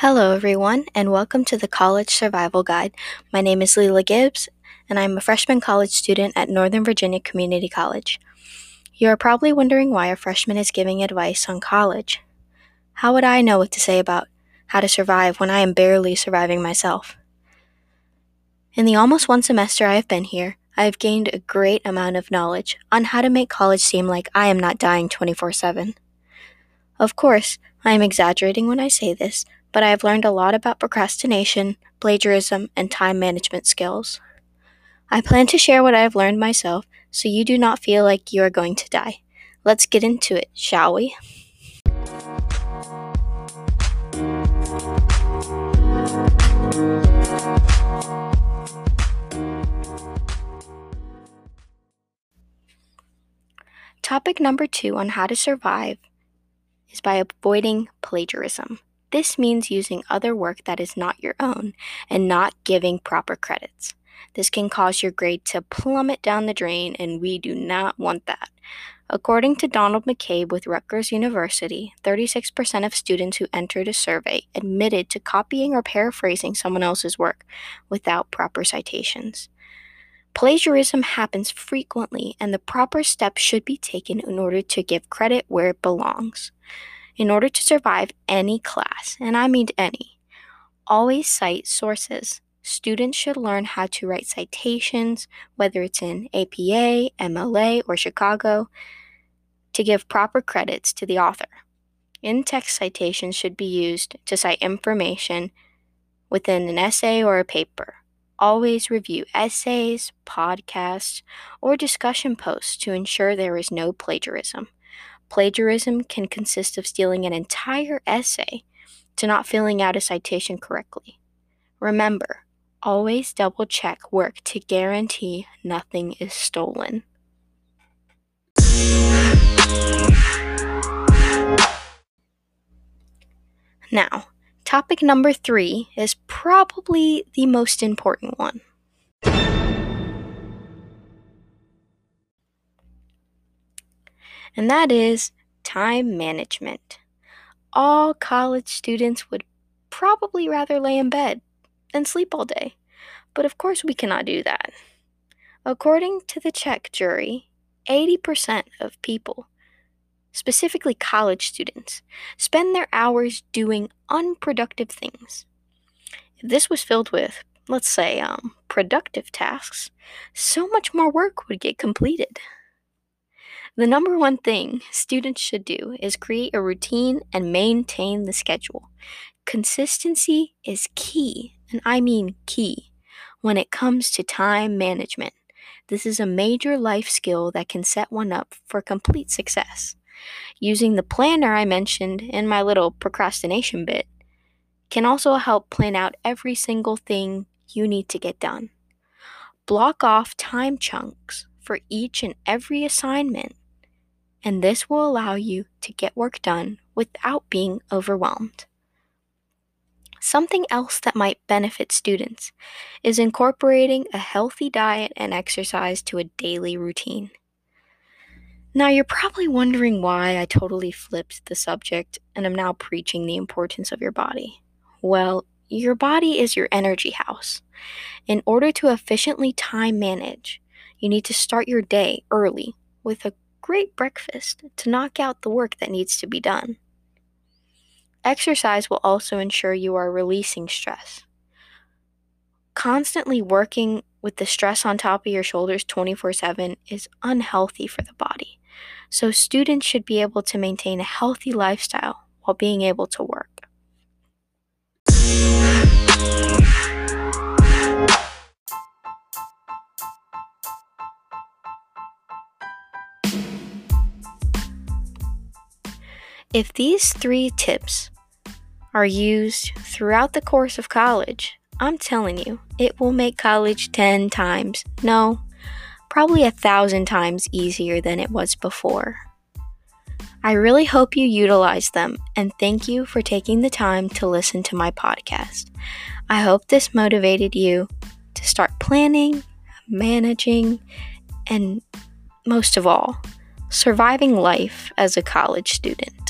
Hello, everyone, and welcome to the College Survival Guide. My name is Leela Gibbs, and I'm a freshman college student at Northern Virginia Community College. You are probably wondering why a freshman is giving advice on college. How would I know what to say about how to survive when I am barely surviving myself? In the almost one semester I have been here, I have gained a great amount of knowledge on how to make college seem like I am not dying 24 7. Of course, I am exaggerating when I say this, but I have learned a lot about procrastination, plagiarism, and time management skills. I plan to share what I have learned myself so you do not feel like you are going to die. Let's get into it, shall we? Topic number two on how to survive is by avoiding plagiarism. This means using other work that is not your own and not giving proper credits. This can cause your grade to plummet down the drain, and we do not want that. According to Donald McCabe with Rutgers University, 36% of students who entered a survey admitted to copying or paraphrasing someone else's work without proper citations. Plagiarism happens frequently, and the proper steps should be taken in order to give credit where it belongs. In order to survive any class, and I mean any, always cite sources. Students should learn how to write citations, whether it's in APA, MLA, or Chicago, to give proper credits to the author. In text citations should be used to cite information within an essay or a paper. Always review essays, podcasts, or discussion posts to ensure there is no plagiarism. Plagiarism can consist of stealing an entire essay to not filling out a citation correctly. Remember, always double check work to guarantee nothing is stolen. Now, topic number three is probably the most important one. And that is time management. All college students would probably rather lay in bed than sleep all day, but of course we cannot do that. According to the CHEK jury, 80% of people, specifically college students, spend their hours doing unproductive things. If this was filled with, let's say, um, productive tasks, so much more work would get completed. The number one thing students should do is create a routine and maintain the schedule. Consistency is key, and I mean key, when it comes to time management. This is a major life skill that can set one up for complete success. Using the planner I mentioned in my little procrastination bit can also help plan out every single thing you need to get done. Block off time chunks for each and every assignment and this will allow you to get work done without being overwhelmed. Something else that might benefit students is incorporating a healthy diet and exercise to a daily routine. Now, you're probably wondering why I totally flipped the subject and am now preaching the importance of your body. Well, your body is your energy house. In order to efficiently time manage, you need to start your day early with a great breakfast to knock out the work that needs to be done. Exercise will also ensure you are releasing stress. Constantly working with the stress on top of your shoulders 24 7 is unhealthy for the body. So, students should be able to maintain a healthy lifestyle while being able to work. If these three tips are used throughout the course of college, I'm telling you, it will make college 10 times, no, probably a thousand times easier than it was before. I really hope you utilize them and thank you for taking the time to listen to my podcast. I hope this motivated you to start planning, managing, and most of all, surviving life as a college student.